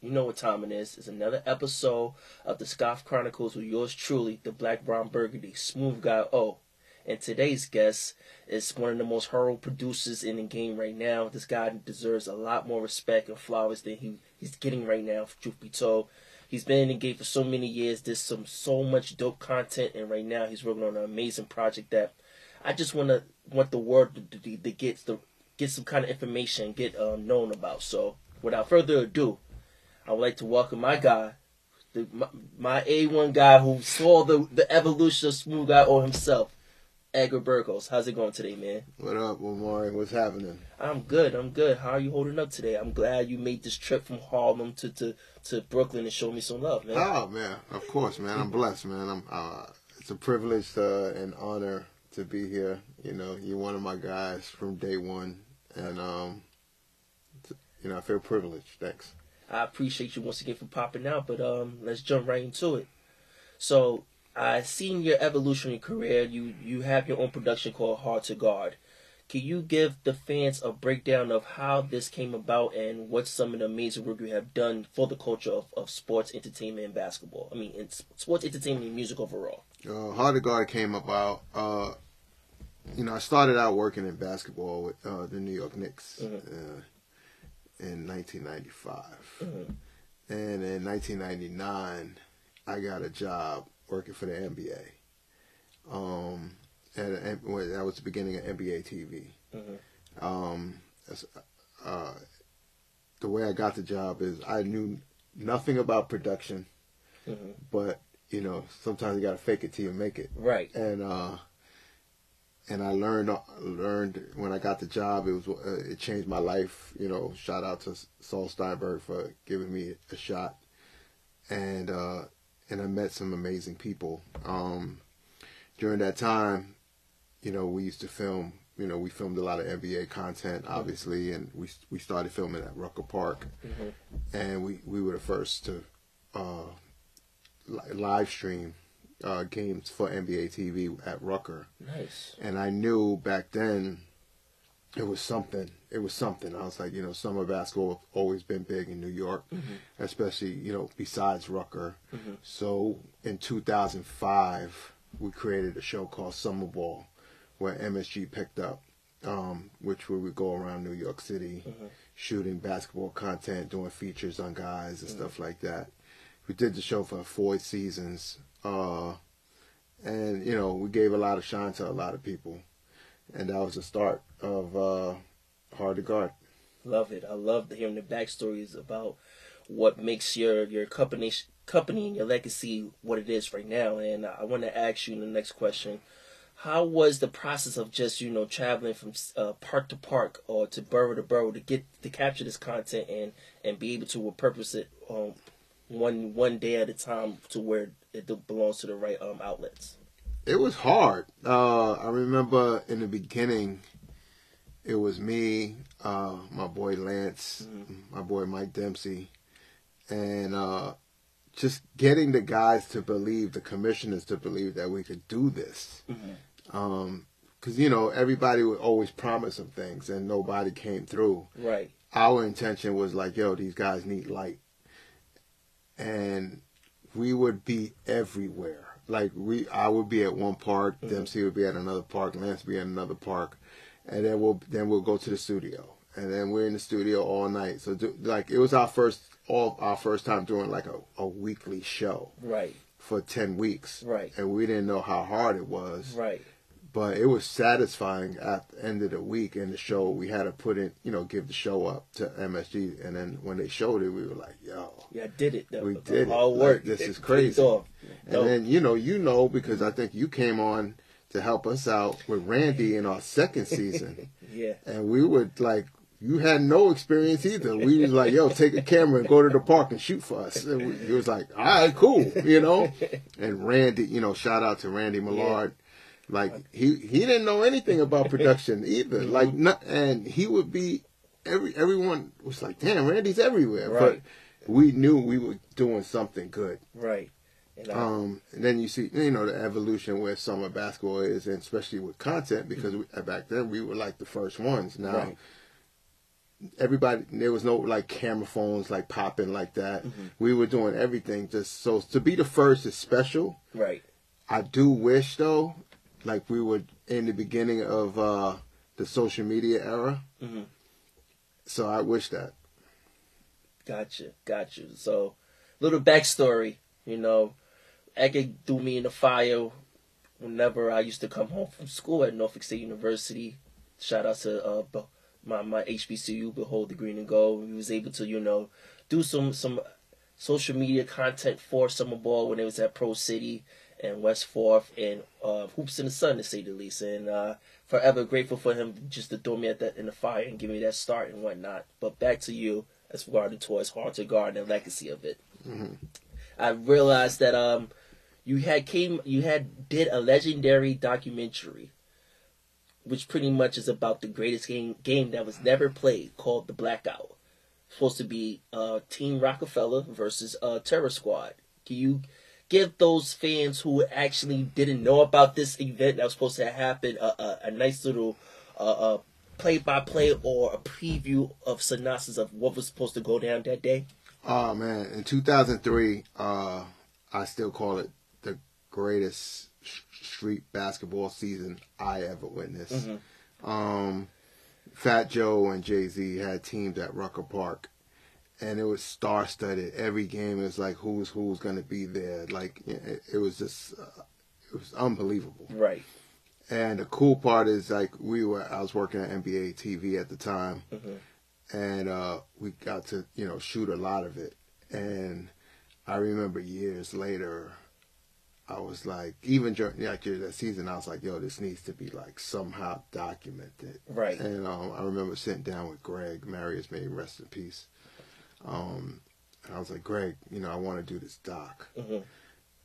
You know what time it is. It's another episode of the Scoff Chronicles with yours truly, the Black Ron Burgundy, SmooveGuyO. And today's guest is one of the most heroic producers in the game right now. This guy deserves a lot more respect and flowers than he, he's getting right now, truth be told. He's been in the game for so many years. There's some so much dope content, and right now he's working on an amazing project that I just want to want the world to, to, to get the get some kind of information, get um, known about. So, without further ado, I would like to welcome my guy, the, my, my A1 guy who saw the, the evolution of SmooveGuyO himself, Edgar Burgos. How's it going today, man? What up, Omari? What's happening? I'm good. I'm good. How are you holding up today? I'm glad you made this trip from Harlem to, to, to Brooklyn and show me some love, man. Oh man, of course, man. I'm blessed, man. I'm. Uh, it's a privilege uh, and honor to be here. You know, you're one of my guys from day one, and um, you know, I feel privileged. Thanks. I appreciate you once again for popping out, but um, let's jump right into it. So I seen your evolutionary career. You you have your own production called Hard 2 Guard. Can you give the fans a breakdown of how this came about and what some of the amazing work you have done for the culture of, of sports, entertainment, and basketball? I mean, in sports, entertainment, and music overall. Uh, Hard 2 Guard came about. Uh, you know, I started out working in basketball with uh, the New York Knicks. Mm-hmm in 1995. Mm-hmm. And in 1999, I got a job working for the NBA. Um, and that was the beginning of NBA TV. Mm-hmm. Um, uh, the way I got the job is I knew nothing about production, mm-hmm. but you know sometimes you got to fake it till you make it. Right. And uh, and I learned learned when I got the job. It was uh, it changed my life. You know, shout out to Saul Steinberg for giving me a shot, and uh, and I met some amazing people. Um, during that time, you know, we used to film. You know, we filmed a lot of NBA content, obviously, and we we started filming at Rucker Park, mm-hmm. and we we were the first to uh, live stream uh, games for NBA TV at Rucker. Nice. And I knew back then it was something. It was something. I was like, you know, summer basketball always been big in New York, mm-hmm. especially you know besides Rucker. Mm-hmm. So in 2005, we created a show called Summer Ball, where MSG picked up, um, which we would go around New York City, mm-hmm. shooting basketball content, doing features on guys and mm-hmm. stuff like that. We did the show for four seasons. Uh, and you know, we gave a lot of shine to a lot of people, and that was the start of uh, Hard 2 Guard. Love it. I love hearing the backstories about what makes your your company company and your legacy what it is right now. And I want to ask you the next question. How was the process of just you know traveling from uh, park to park or to borough to borough to get to capture this content and and be able to repurpose it um, one one day at a time to where it belongs to the right um outlets? It was hard. Uh, I remember in the beginning, it was me, uh, my boy Lance, mm-hmm. my boy Mike Dempsey, and uh, just getting the guys to believe, the commissioners to believe that we could do this. Mm-hmm. Um, because you know everybody would always promise some things and nobody came through. Right. Our intention was like, yo, these guys need light, and we would be everywhere. Like we, I would be at one park, mm-hmm. Dempsey would be at another park, Lance would be at another park, and then we'll then we'll go to the studio, and then we're in the studio all night. So do, like it was our first all our first time doing like a, a weekly show, right? For ten weeks, right? And we didn't know how hard it was, right? But it was satisfying at the end of the week in the show. We had to put in, you know, give the show up to MSG, and then when they showed it, we were like, "Yo, yeah, did it. though. we did all it. work. Like, this is crazy." And then you know, you know, because I think you came on to help us out with Randy in our second season. yeah, and we would like. You had no experience either. We was like, "Yo, take a camera and go to the park and shoot for us." And we, it was like, "All right, cool," you know. And Randy, you know, shout out to Randy Millard. Yeah like he he didn't know anything about production either. Mm-hmm. Like not, and he would be every everyone was like, "Damn, Randy's everywhere." Right. But we knew we were doing something good. Right. And, I, um, and then you see, you know, the evolution where summer basketball is, and especially with content, because we, back then we were like the first ones. Now, right. everybody there was no like camera phones like popping like that. Mm-hmm. We were doing everything just so to be the first is special. Right. I do wish though, like we were in the beginning of uh the social media era. Mhm. So I wish that. Gotcha, gotcha. So, little backstory, you know, Eke threw me in the fire whenever I used to come home from school at Norfolk State University. Shout out to uh, my my HBCU, Behold the Green and Gold. We was able to, you know, do some some social media content for Summer Ball when it was at Pro City and West Fourth and uh, Hoops in the Sun, to say the least. And uh, forever grateful for him just to throw me at that in the fire and give me that start and whatnot. But back to you as regarding towards Hard 2 Guard and legacy of it. I realized that um you had came you had did a legendary documentary which pretty much is about the greatest game game that was never played called The Blackout. Supposed to be uh Team Rockefeller versus uh Terror Squad. Can you give those fans who actually didn't know about this event that was supposed to happen a, a, a nice little uh, uh play by play or a preview of synopsis of what was supposed to go down that day? Oh man, in 2003, uh, I still call it the greatest sh- street basketball season I ever witnessed. Um, Fat Joe and Jay Z had teams at Rucker Park, and it was star studded. Every game is like who's who's going to be there. Like it, it was just, uh, it was unbelievable. Right. And the cool part is like we were I was working at NBA TV at the time and uh we got to, you know, shoot a lot of it. And I remember years later I was like even during like during that season I was like, yo, this needs to be like somehow documented. Right. And um I remember sitting down with Greg, Marius may rest in peace. Um and I was like, Greg, you know, I want to do this doc. Mhm.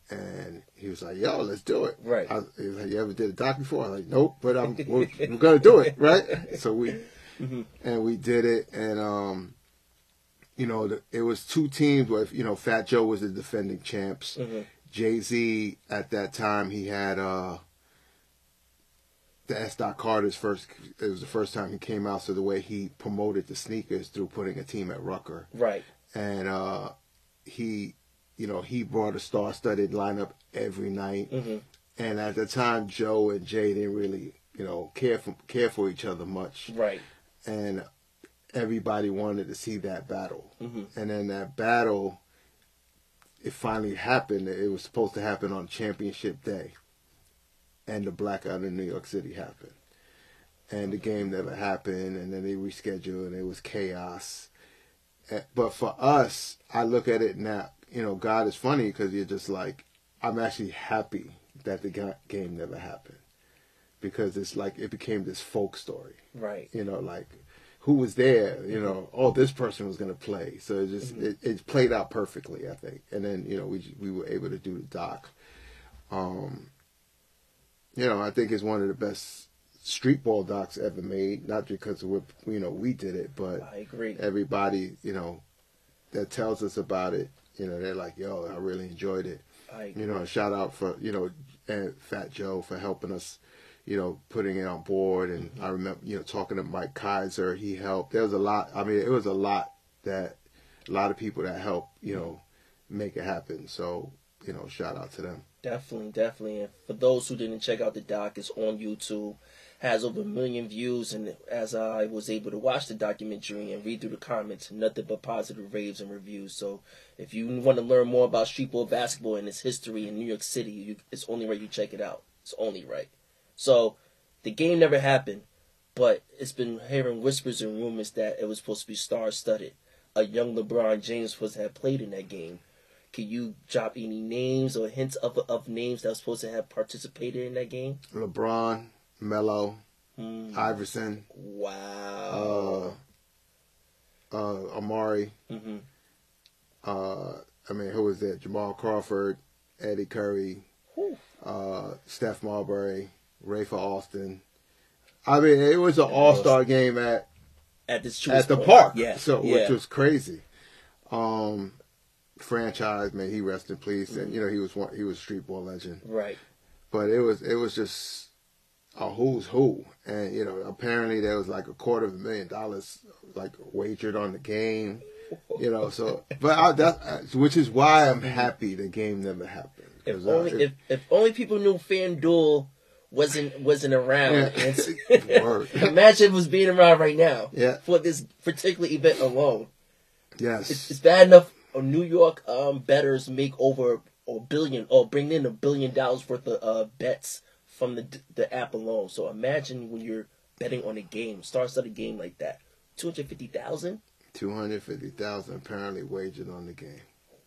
And he was like, "Yo, let's do it." Right. I, he was like, "You ever did a doc before?" I was like, "Nope," but I'm we're, we're gonna do it, right? So we Mhm. and we did it, and um, you know, the, it was two teams with you know, Fat Joe was the defending champs. Mhm. Jay Z at that time he had uh the S. Dot Carter's first. It was the first time he came out, so the way he promoted the sneakers through putting a team at Rucker Right. and uh, he, you know, he brought a star-studded lineup every night. Mhm. And at the time, Joe and Jay didn't really, you know, care for care for each other much, Right. and everybody wanted to see that battle. Mhm. And then that battle, it finally happened. It was supposed to happen on championship day, and the blackout in New York City happened. And the game never happened, and then they rescheduled, and it was chaos. Eh, But for us, I look at it now. You know, God is funny because you're just like, I'm actually happy that the game never happened because it's like it became this folk story Right. you know, like who was there, you know, oh, this person was going to play. So it just, it, it played out perfectly, I think. And then, you know, we, we were able to do the doc. Um, you know, I think it's one of the best street ball docs ever made, not because of what, you know, we did it, but I agree. everybody, you know, that tells us about it, you know, they're like, yo, I really enjoyed it. I agree. You know, a shout out for you know, and Fat Joe for helping us, you know, putting it on board. And mm-hmm. I remember, you know, talking to Mike Kaiser, he helped. There was a lot. I mean, it was a lot that a lot of people that helped, you mm-hmm. know, make it happen. So, you know, shout out to them. Definitely, definitely. And for those who didn't check out the doc, it's on YouTube. Has over a million views, and as I was able to watch the documentary and read through the comments, nothing but positive raves and reviews. So, if you want to learn more about streetball basketball and its history in New York City, you, it's only right you check it out. It's only right. So, the game never happened, but it's been hearing whispers and rumors that it was supposed to be star-studded. A young LeBron James was had played in that game. Can you drop any names or hints of of names that were supposed to have participated in that game? LeBron, Melo, Hmm. Iverson, uh, Wow. uh, Amari. hmm Uh, I mean, who was there? Jamal Crawford, Eddie Curry, uh, Steph Marbury, Rafer Alston. I mean, it was an all star game at At this at the point. park. Yeah. So yeah. which was crazy. Um, franchise, may he rest in peace. And you know, he was one, he was a street ball legend. right. But it was it was just a who's who, and you know apparently there was like a quarter of a million dollars like wagered on the game, you know. So, but I, that which is why I'm happy the game never happened. If uh, only it- if, if only people knew FanDuel wasn't wasn't around. Yeah. Imagine it was being around right now. Yeah. For this particular event alone. yes, It's, it's bad enough uh, New York um, betters make over a billion or bring in a billion dollars worth of uh, bets from the the app alone. So imagine when you're betting on a game, starts of a game like that, two hundred fifty thousand. two hundred fifty thousand apparently wagered on the game.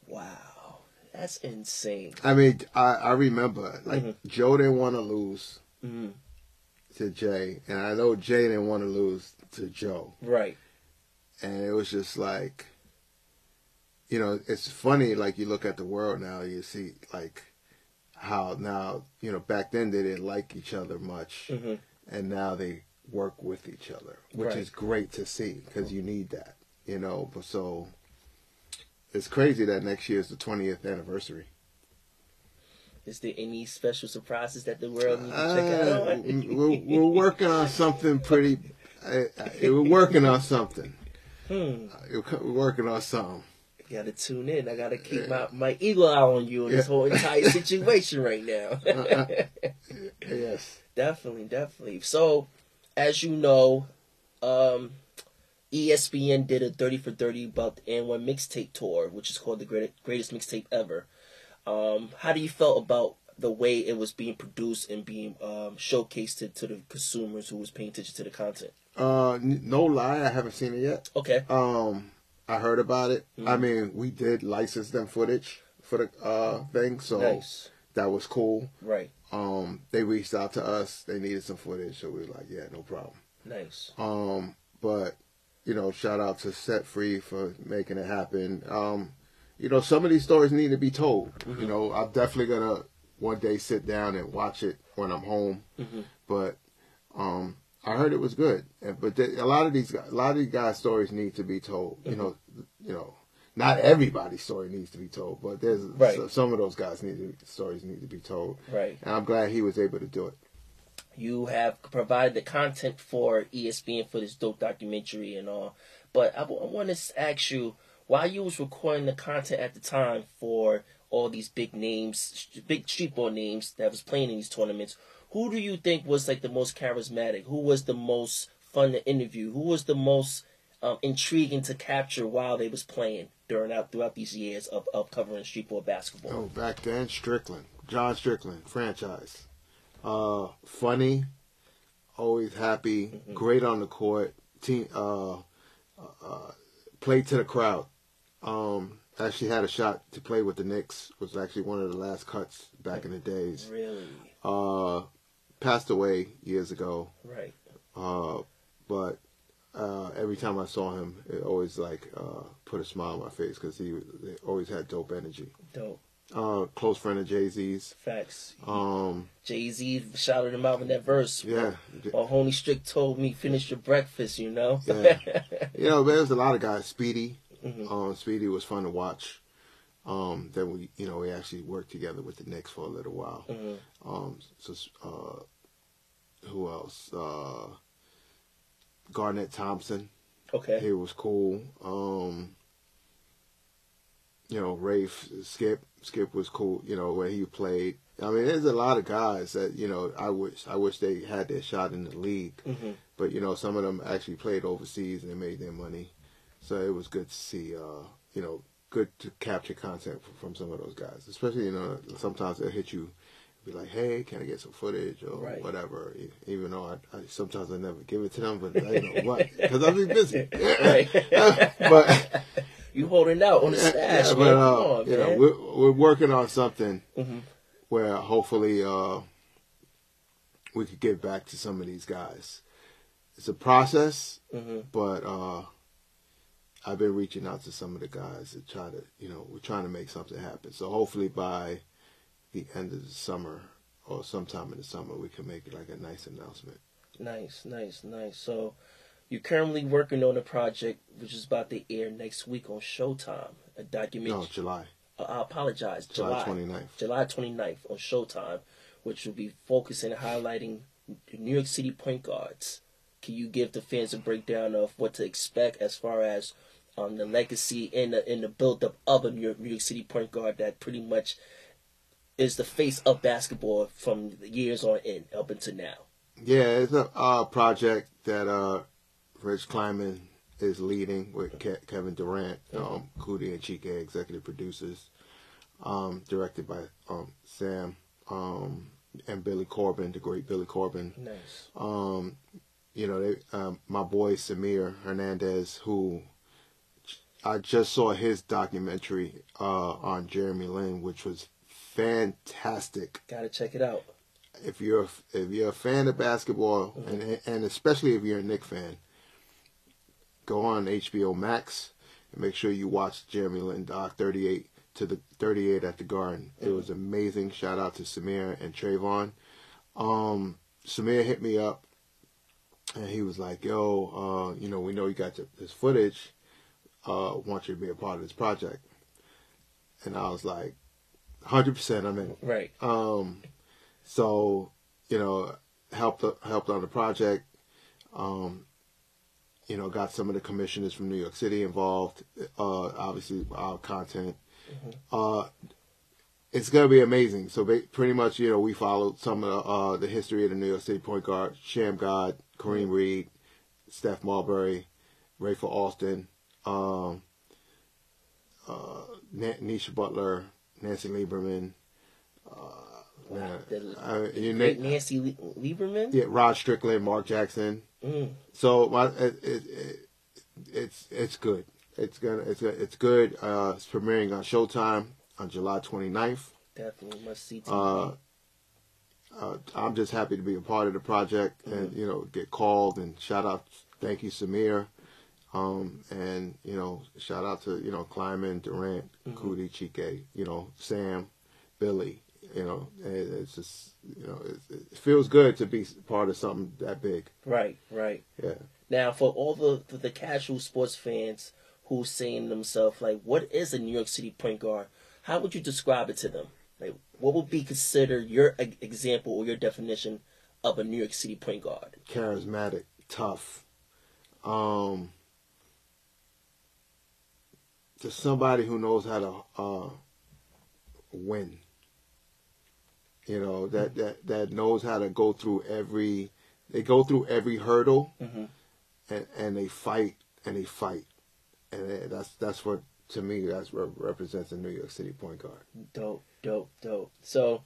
Wow, that's insane. I mean, I, I remember like Mhm. Joe didn't want to lose hmm to Jay, and I know Jay didn't want to lose to Joe, Right. and it was just like, you know, it's funny. Like you look at the world now, you see like how now you know back then they didn't like each other much, hmm and now they work with each other, which Right. is great to see because you need that, you know. But so it's crazy that next year is the twentieth anniversary. Is there any special surprises that the world needs to check out Uh, on? we're, we're working on something pretty. Uh, uh, we're working on something. hmm. Uh, We're working on something. Gotta tune in. I gotta keep my, my eagle eye on you in this whole entire situation right now. Uh, Yes. definitely, definitely. So, as you know, um, ESPN did a 30 for 30 about the AND1 mixtape tour, which is called the greatest, greatest mixtape ever. Um, how do you felt about the way it was being produced and being um, showcased to, to the consumers who was paying attention to the content? Uh, n- no lie, I haven't seen it yet. Okay. Um, I heard about it. I Mhm. mean, we did license them footage for the uh thing, so nice. that was cool. Right. Um, they reached out to us. They needed some footage, so we were like, yeah, no problem. Nice. Um, but you know, shout out to Set Free for making it happen. Um, you know, some of these stories need to be told. Mhm. You know, I'm definitely gonna one day sit down and watch it when I'm home. hmm But um, I heard it was good. But a lot of these, guys- a lot of these guys' stories need to be told. You mm-hmm. know, you know, not everybody's story needs to be told, but there's Right. so- some of those guys need to, stories need to be told. Right. And I'm glad he was able to do it. you have provided the content for ESPN for this dope documentary and all. But I, want to ask you, while you was recording the content at the time for all these big names, big streetball names that was playing in these tournaments, who do you think was like the most charismatic? Who was the most fun to interview? Who was the most um, intriguing to capture while they was playing during out throughout these years of, of covering streetball basketball? Oh, back then, Strickland, John Strickland, franchise. Uh, funny, always happy, Mhm. great on the court. Team, uh, uh, played to the crowd. Um, actually had a shot to play with the Knicks. Was actually one of the last cuts back in the days. Really? Uh, passed away years ago. Right. Uh, but uh, every time I saw him, it always like uh, put a smile on my face because he they always had dope energy. Dope. Uh, close friend of Jay Z's. Facts. Um, Jay Z shouted him out in that verse. yeah, While Honey Strick told me, finish your breakfast, you know? Yeah. you know, there's a lot of guys. Speedy, Mhm. um, Speedy was fun to watch. Um, then we, you know, we actually worked together with the Knicks for a little while. Mhm. Um, so, uh, who else? Uh, Garnett Thompson. Okay. He was cool. Um, you know, Rafe, Skip, Skip was cool. You know, where he played. I mean, there's a lot of guys that you know. I wish, I wish they had their shot in the league. hmm But you know, some of them actually played overseas and they made their money. So it was good to see. Uh, you know, good to capture content from, some of those guys. Especially, you know, sometimes they'll hit you, be like, "Hey, can I get some footage or Right. whatever?" Even though I, I sometimes I never give it to them, but I know what because I'll be busy. But You holding out on the stash, yeah, but uh, on, you know, we're we're working on something hmm where hopefully uh, we could get back to some of these guys. It's a process, hmm but uh, I've been reaching out to some of the guys to try to, you know, we're trying to make something happen. So hopefully by the end of the summer or sometime in the summer, we can make it like a nice announcement. Nice, nice, nice. So, you're currently working on a project which is about to air next week on Showtime. A documentary. No, July, uh, I apologize. July July. 29th. July 29th on Showtime, which will be focusing and highlighting New York City point guards. Can you give the fans a breakdown of what to expect as far as um, the legacy and the in the build up of a New York, New York City point guard that pretty much is the face of basketball from the years on in up until now. Yeah, it's a uh, project that uh, Rich Kleiman is leading with Ke- Kevin Durant, um, Coodie and Chike, executive producers, um, directed by um, Sam um, and Billy Corben, the great Billy Corben. Nice. Um, you know, they, um, my boy Samir Hernandez, who I just saw his documentary uh, on Jeremy Lin, which was fantastic. Gotta check it out. If you're a, if you're a fan of basketball, and and especially if you're a Knick fan, go on HBO Max and make sure you watch Jeremy Lin doc 38 to the 38 at the Garden. It was amazing. Shout out to Samir and Trayvon. Um, Samir hit me up and he was like, "Yo, uh, you know, we know you got this footage. Uh, want you to be a part of this project." And I was like, "100%, I'm in." Right. Um, so you know, helped helped on the project. Um, you know, got some of the commissioners from New York City involved. Uh, obviously, our content. Uh, it's gonna be amazing. So ba- pretty much, you know, we followed some of the, uh, the history of the New York City point guard: Shammgod, Kareem Reid, Steph Marbury, Rafer Alston, um, uh, Nisha Butler, Nancy Lieberman. Uh, man, The- uh, you Nancy Le- Lieberman. yeah, Rod Strickland, Mark Jackson. Mm. So my it, it, it, it's it's good. It's gonna it's it's good. Uh, it's premiering on Showtime on July 29th. Definitely must see. Uh, uh, I'm just happy to be a part of the project and you know get called and shout out. Thank you, Samir. Um, and you know, shout out to you know Kleiman, Durant, Coodie, Chike, you know Sam, Billy. You know, it's just you know it, feels good to be part of something that big. right. Right. Yeah. Now, for all the, the the casual sports fans who's saying to themselves like, "What is a New York City point guard?" How would you describe it to them? Like, what would be considered your example or your definition of a New York City point guard? charismatic, tough. Um, just somebody who knows how to uh, win. You know that that that knows how to go through every. They go through every hurdle, Mhm. and and they fight and they fight, and that's that's what to me that's what represents a New York City point guard. Dope, dope, dope. So,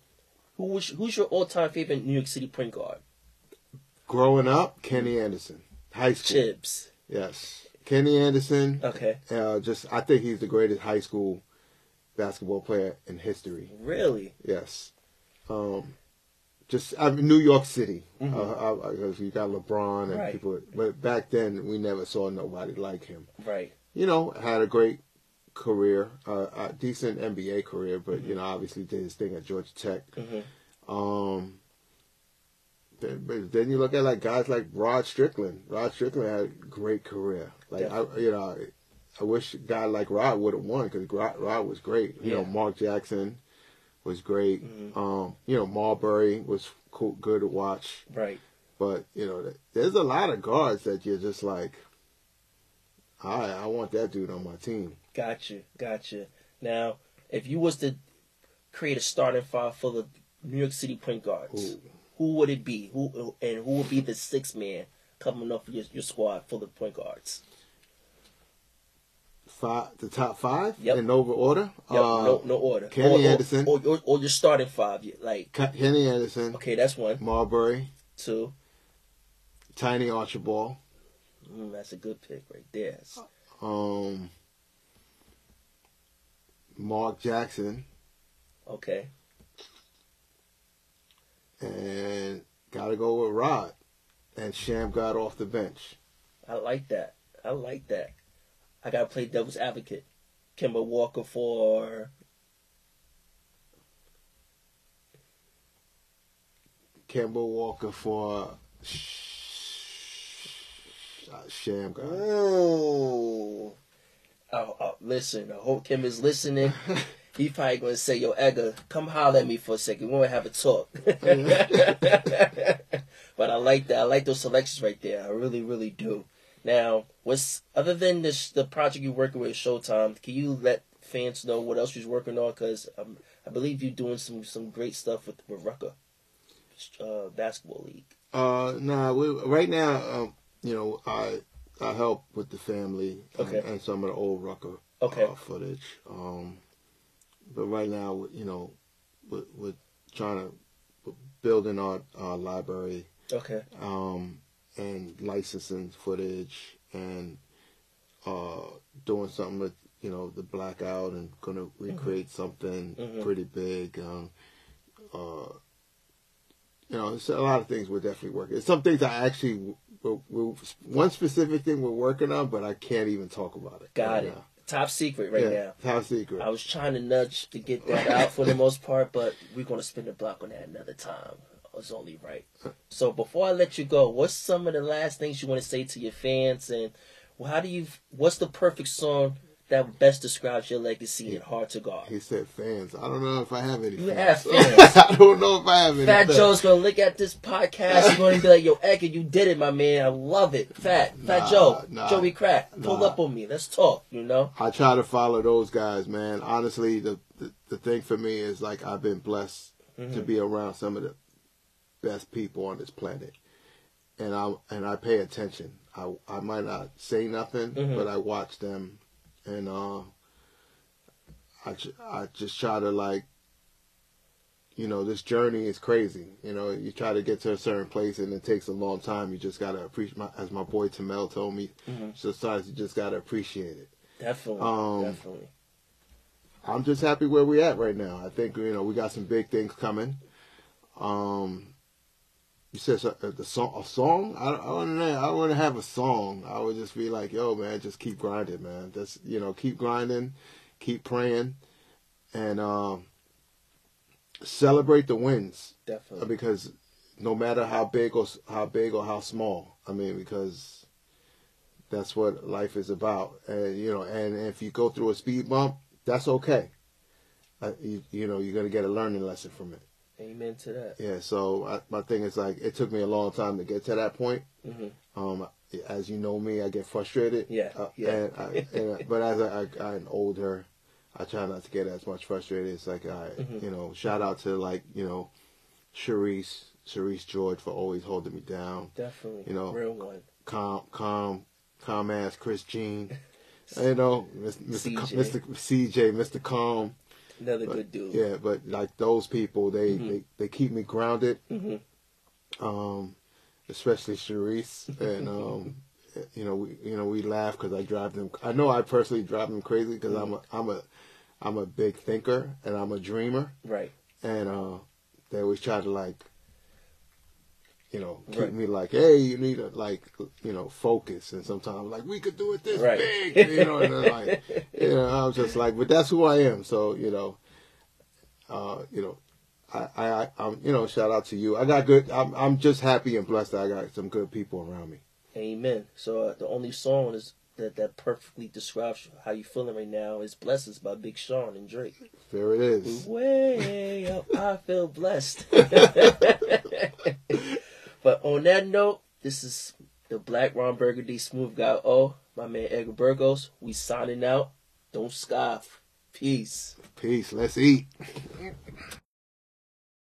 who was who's your all time favorite New York City point guard? Growing up, Kenny Anderson, high school. Chibs. Yes, Kenny Anderson. Okay. Uh, just I think he's the greatest high school basketball player in history. Really? Yes. Um, just I mean, New York City, Mhm. uh, I, because you got LeBron and Right. people. But back then, we never saw nobody like him. Right. You know, had a great career, uh, a decent NBA career, but Mm-hmm. you know, obviously did his thing at Georgia Tech. Mhm. Um, then, but then you look at like guys like Rod Strickland. Rod Strickland had a great career. Like I, you know, I wish a guy like Rod would have won because Rod, Rod was great. You know, Mark Jackson was great. Mhm. Um, you know, Marbury was cool, good to watch. Right. But you know, there's a lot of guards that you're just like, I I want that dude on my team. Gotcha. Gotcha. Now, if you was to create a starting five for the New York City point guards, Ooh. who would it be? Who and who would be the sixth man coming off your, your squad for the point guards? Five, the top five Yep. in over order. Yep, Uh, no, no order. Kenny or, Anderson. or, or, or your starting five. Like, Ke- Kenny Anderson, okay, that's one, Marbury, two. Tiny Archibald. Mm, that's a good pick right there. Um, Mark Jackson, Okay, and gotta go with Rod. And Shammgod off the bench. I like that. I like that. I gotta play devil's advocate. Kemba Walker for Kemba Walker for Sh- Shammgod. Ooh. Oh, oh, listen, I hope Kim is listening. He probably gonna say, "Yo, Edgar, come holler at me for a second. We wanna have a talk." But I like that. I like those selections right there. I really, really do. Now, what's other than this the project you're working with Showtime? Can you let fans know what else you're working on? Because um, I believe you're doing some some great stuff with with Rucker uh, basketball league. Uh, nah, we right now, um, you know, I I help with the family Okay. and, and some of the old Rucker Okay. uh, footage. Um, but right now, you know, we're, we're trying to building our, our library Okay. um, and licensing footage and uh, doing something with you know the blackout and gonna recreate something Mhm. pretty big. Um, uh, you know, it's a lot of things we're definitely working. It's some things I actually we're, we're, one specific thing we're working on, but I can't even talk about it. Got right it. now. Top secret right yeah, now. Top secret. I was trying to nudge to get that out for the most part, but we're gonna spin the block on that another time. Only right. So before I let you go, what's some of the last things you want to say to your fans, and how do you? What's the perfect song that best describes your legacy and Hard 2 Guard? He said fans. I don't know if I have any. You fans. have fans. I don't know if I have any. Fat fans. Joe's gonna look at this podcast. He's gonna be like, "Yo, Edgar, you did it, my man. I love it." Fat, Fat Nah, Joe, nah, Joey Crack, pull nah. up on me. Let's talk. You know, I try to follow those guys, man. Honestly, the the, the thing for me is like I've been blessed to Mhm. be around some of the best people on this planet, and I and I pay attention. I I might not say nothing, Mhm. but I watch them, and uh, I I just try to like. You know, this journey is crazy. You know, you try to get to a certain place and it takes a long time. You just gotta appreciate, my, as my boy Tamel told me, Mhm. sometimes you just gotta appreciate it. definitely, Um, definitely. I'm just happy where we're at right now. I think you know we got some big things coming. Um, you said uh, the song, a song. I I to I want to have a song. I would just be like, yo, man, just keep grinding, man. Just you know, keep grinding, keep praying, and um, celebrate the wins Definitely. because no matter how big or how big or how small, I mean, because that's what life is about. And you know, and if you go through a speed bump, that's okay. Uh, you, you know, you're gonna get a learning lesson from it. Amen to that. Yeah. So I, my thing is like, it took me a long time to get to that point. hmm Um, as you know me, I get frustrated. Yeah, Uh, yeah. And, I, and but as I, I I'm older, I try not to get as much frustrated. It's like I, Mhm. you know, shout out to like you know, Sharice, Sharice George for always holding me down. Definitely. You know, real one. Calm, calm, calm ass Chris Jean. You know, Mr. CJ. Mr. CJ, Mr. Calm. Another But, good dude. Yeah, but like those people, they Mhm. they, they keep me grounded. hmm Um, especially Sharice, and um, you know, we you know we laugh because I drive them. I know I personally drive them crazy because I'm a I'm a I'm a big thinker and I'm a dreamer, Right. and uh, they always try to like. You know, keep Right. me like, hey, you need to like, you know, focus. And sometimes like, we could do it this Right. big, you know. And like, you know, I'm just like, but that's who I am. So you know, uh, you know, I, I, I'm, you know, shout out to you. I got good. I'm, I'm just happy and blessed that I got some good people around me. Amen. So uh, the only song is that that perfectly describes how you're feeling right now is "Blessings" by Big Sean and Drake. There it is. Way up, I feel blessed. but on that note, this is the Black Ron Burgundy Smooth Guy. Oh, my man Edgar Burgos. We signing out. Don't scoff. Peace. Peace. Let's eat.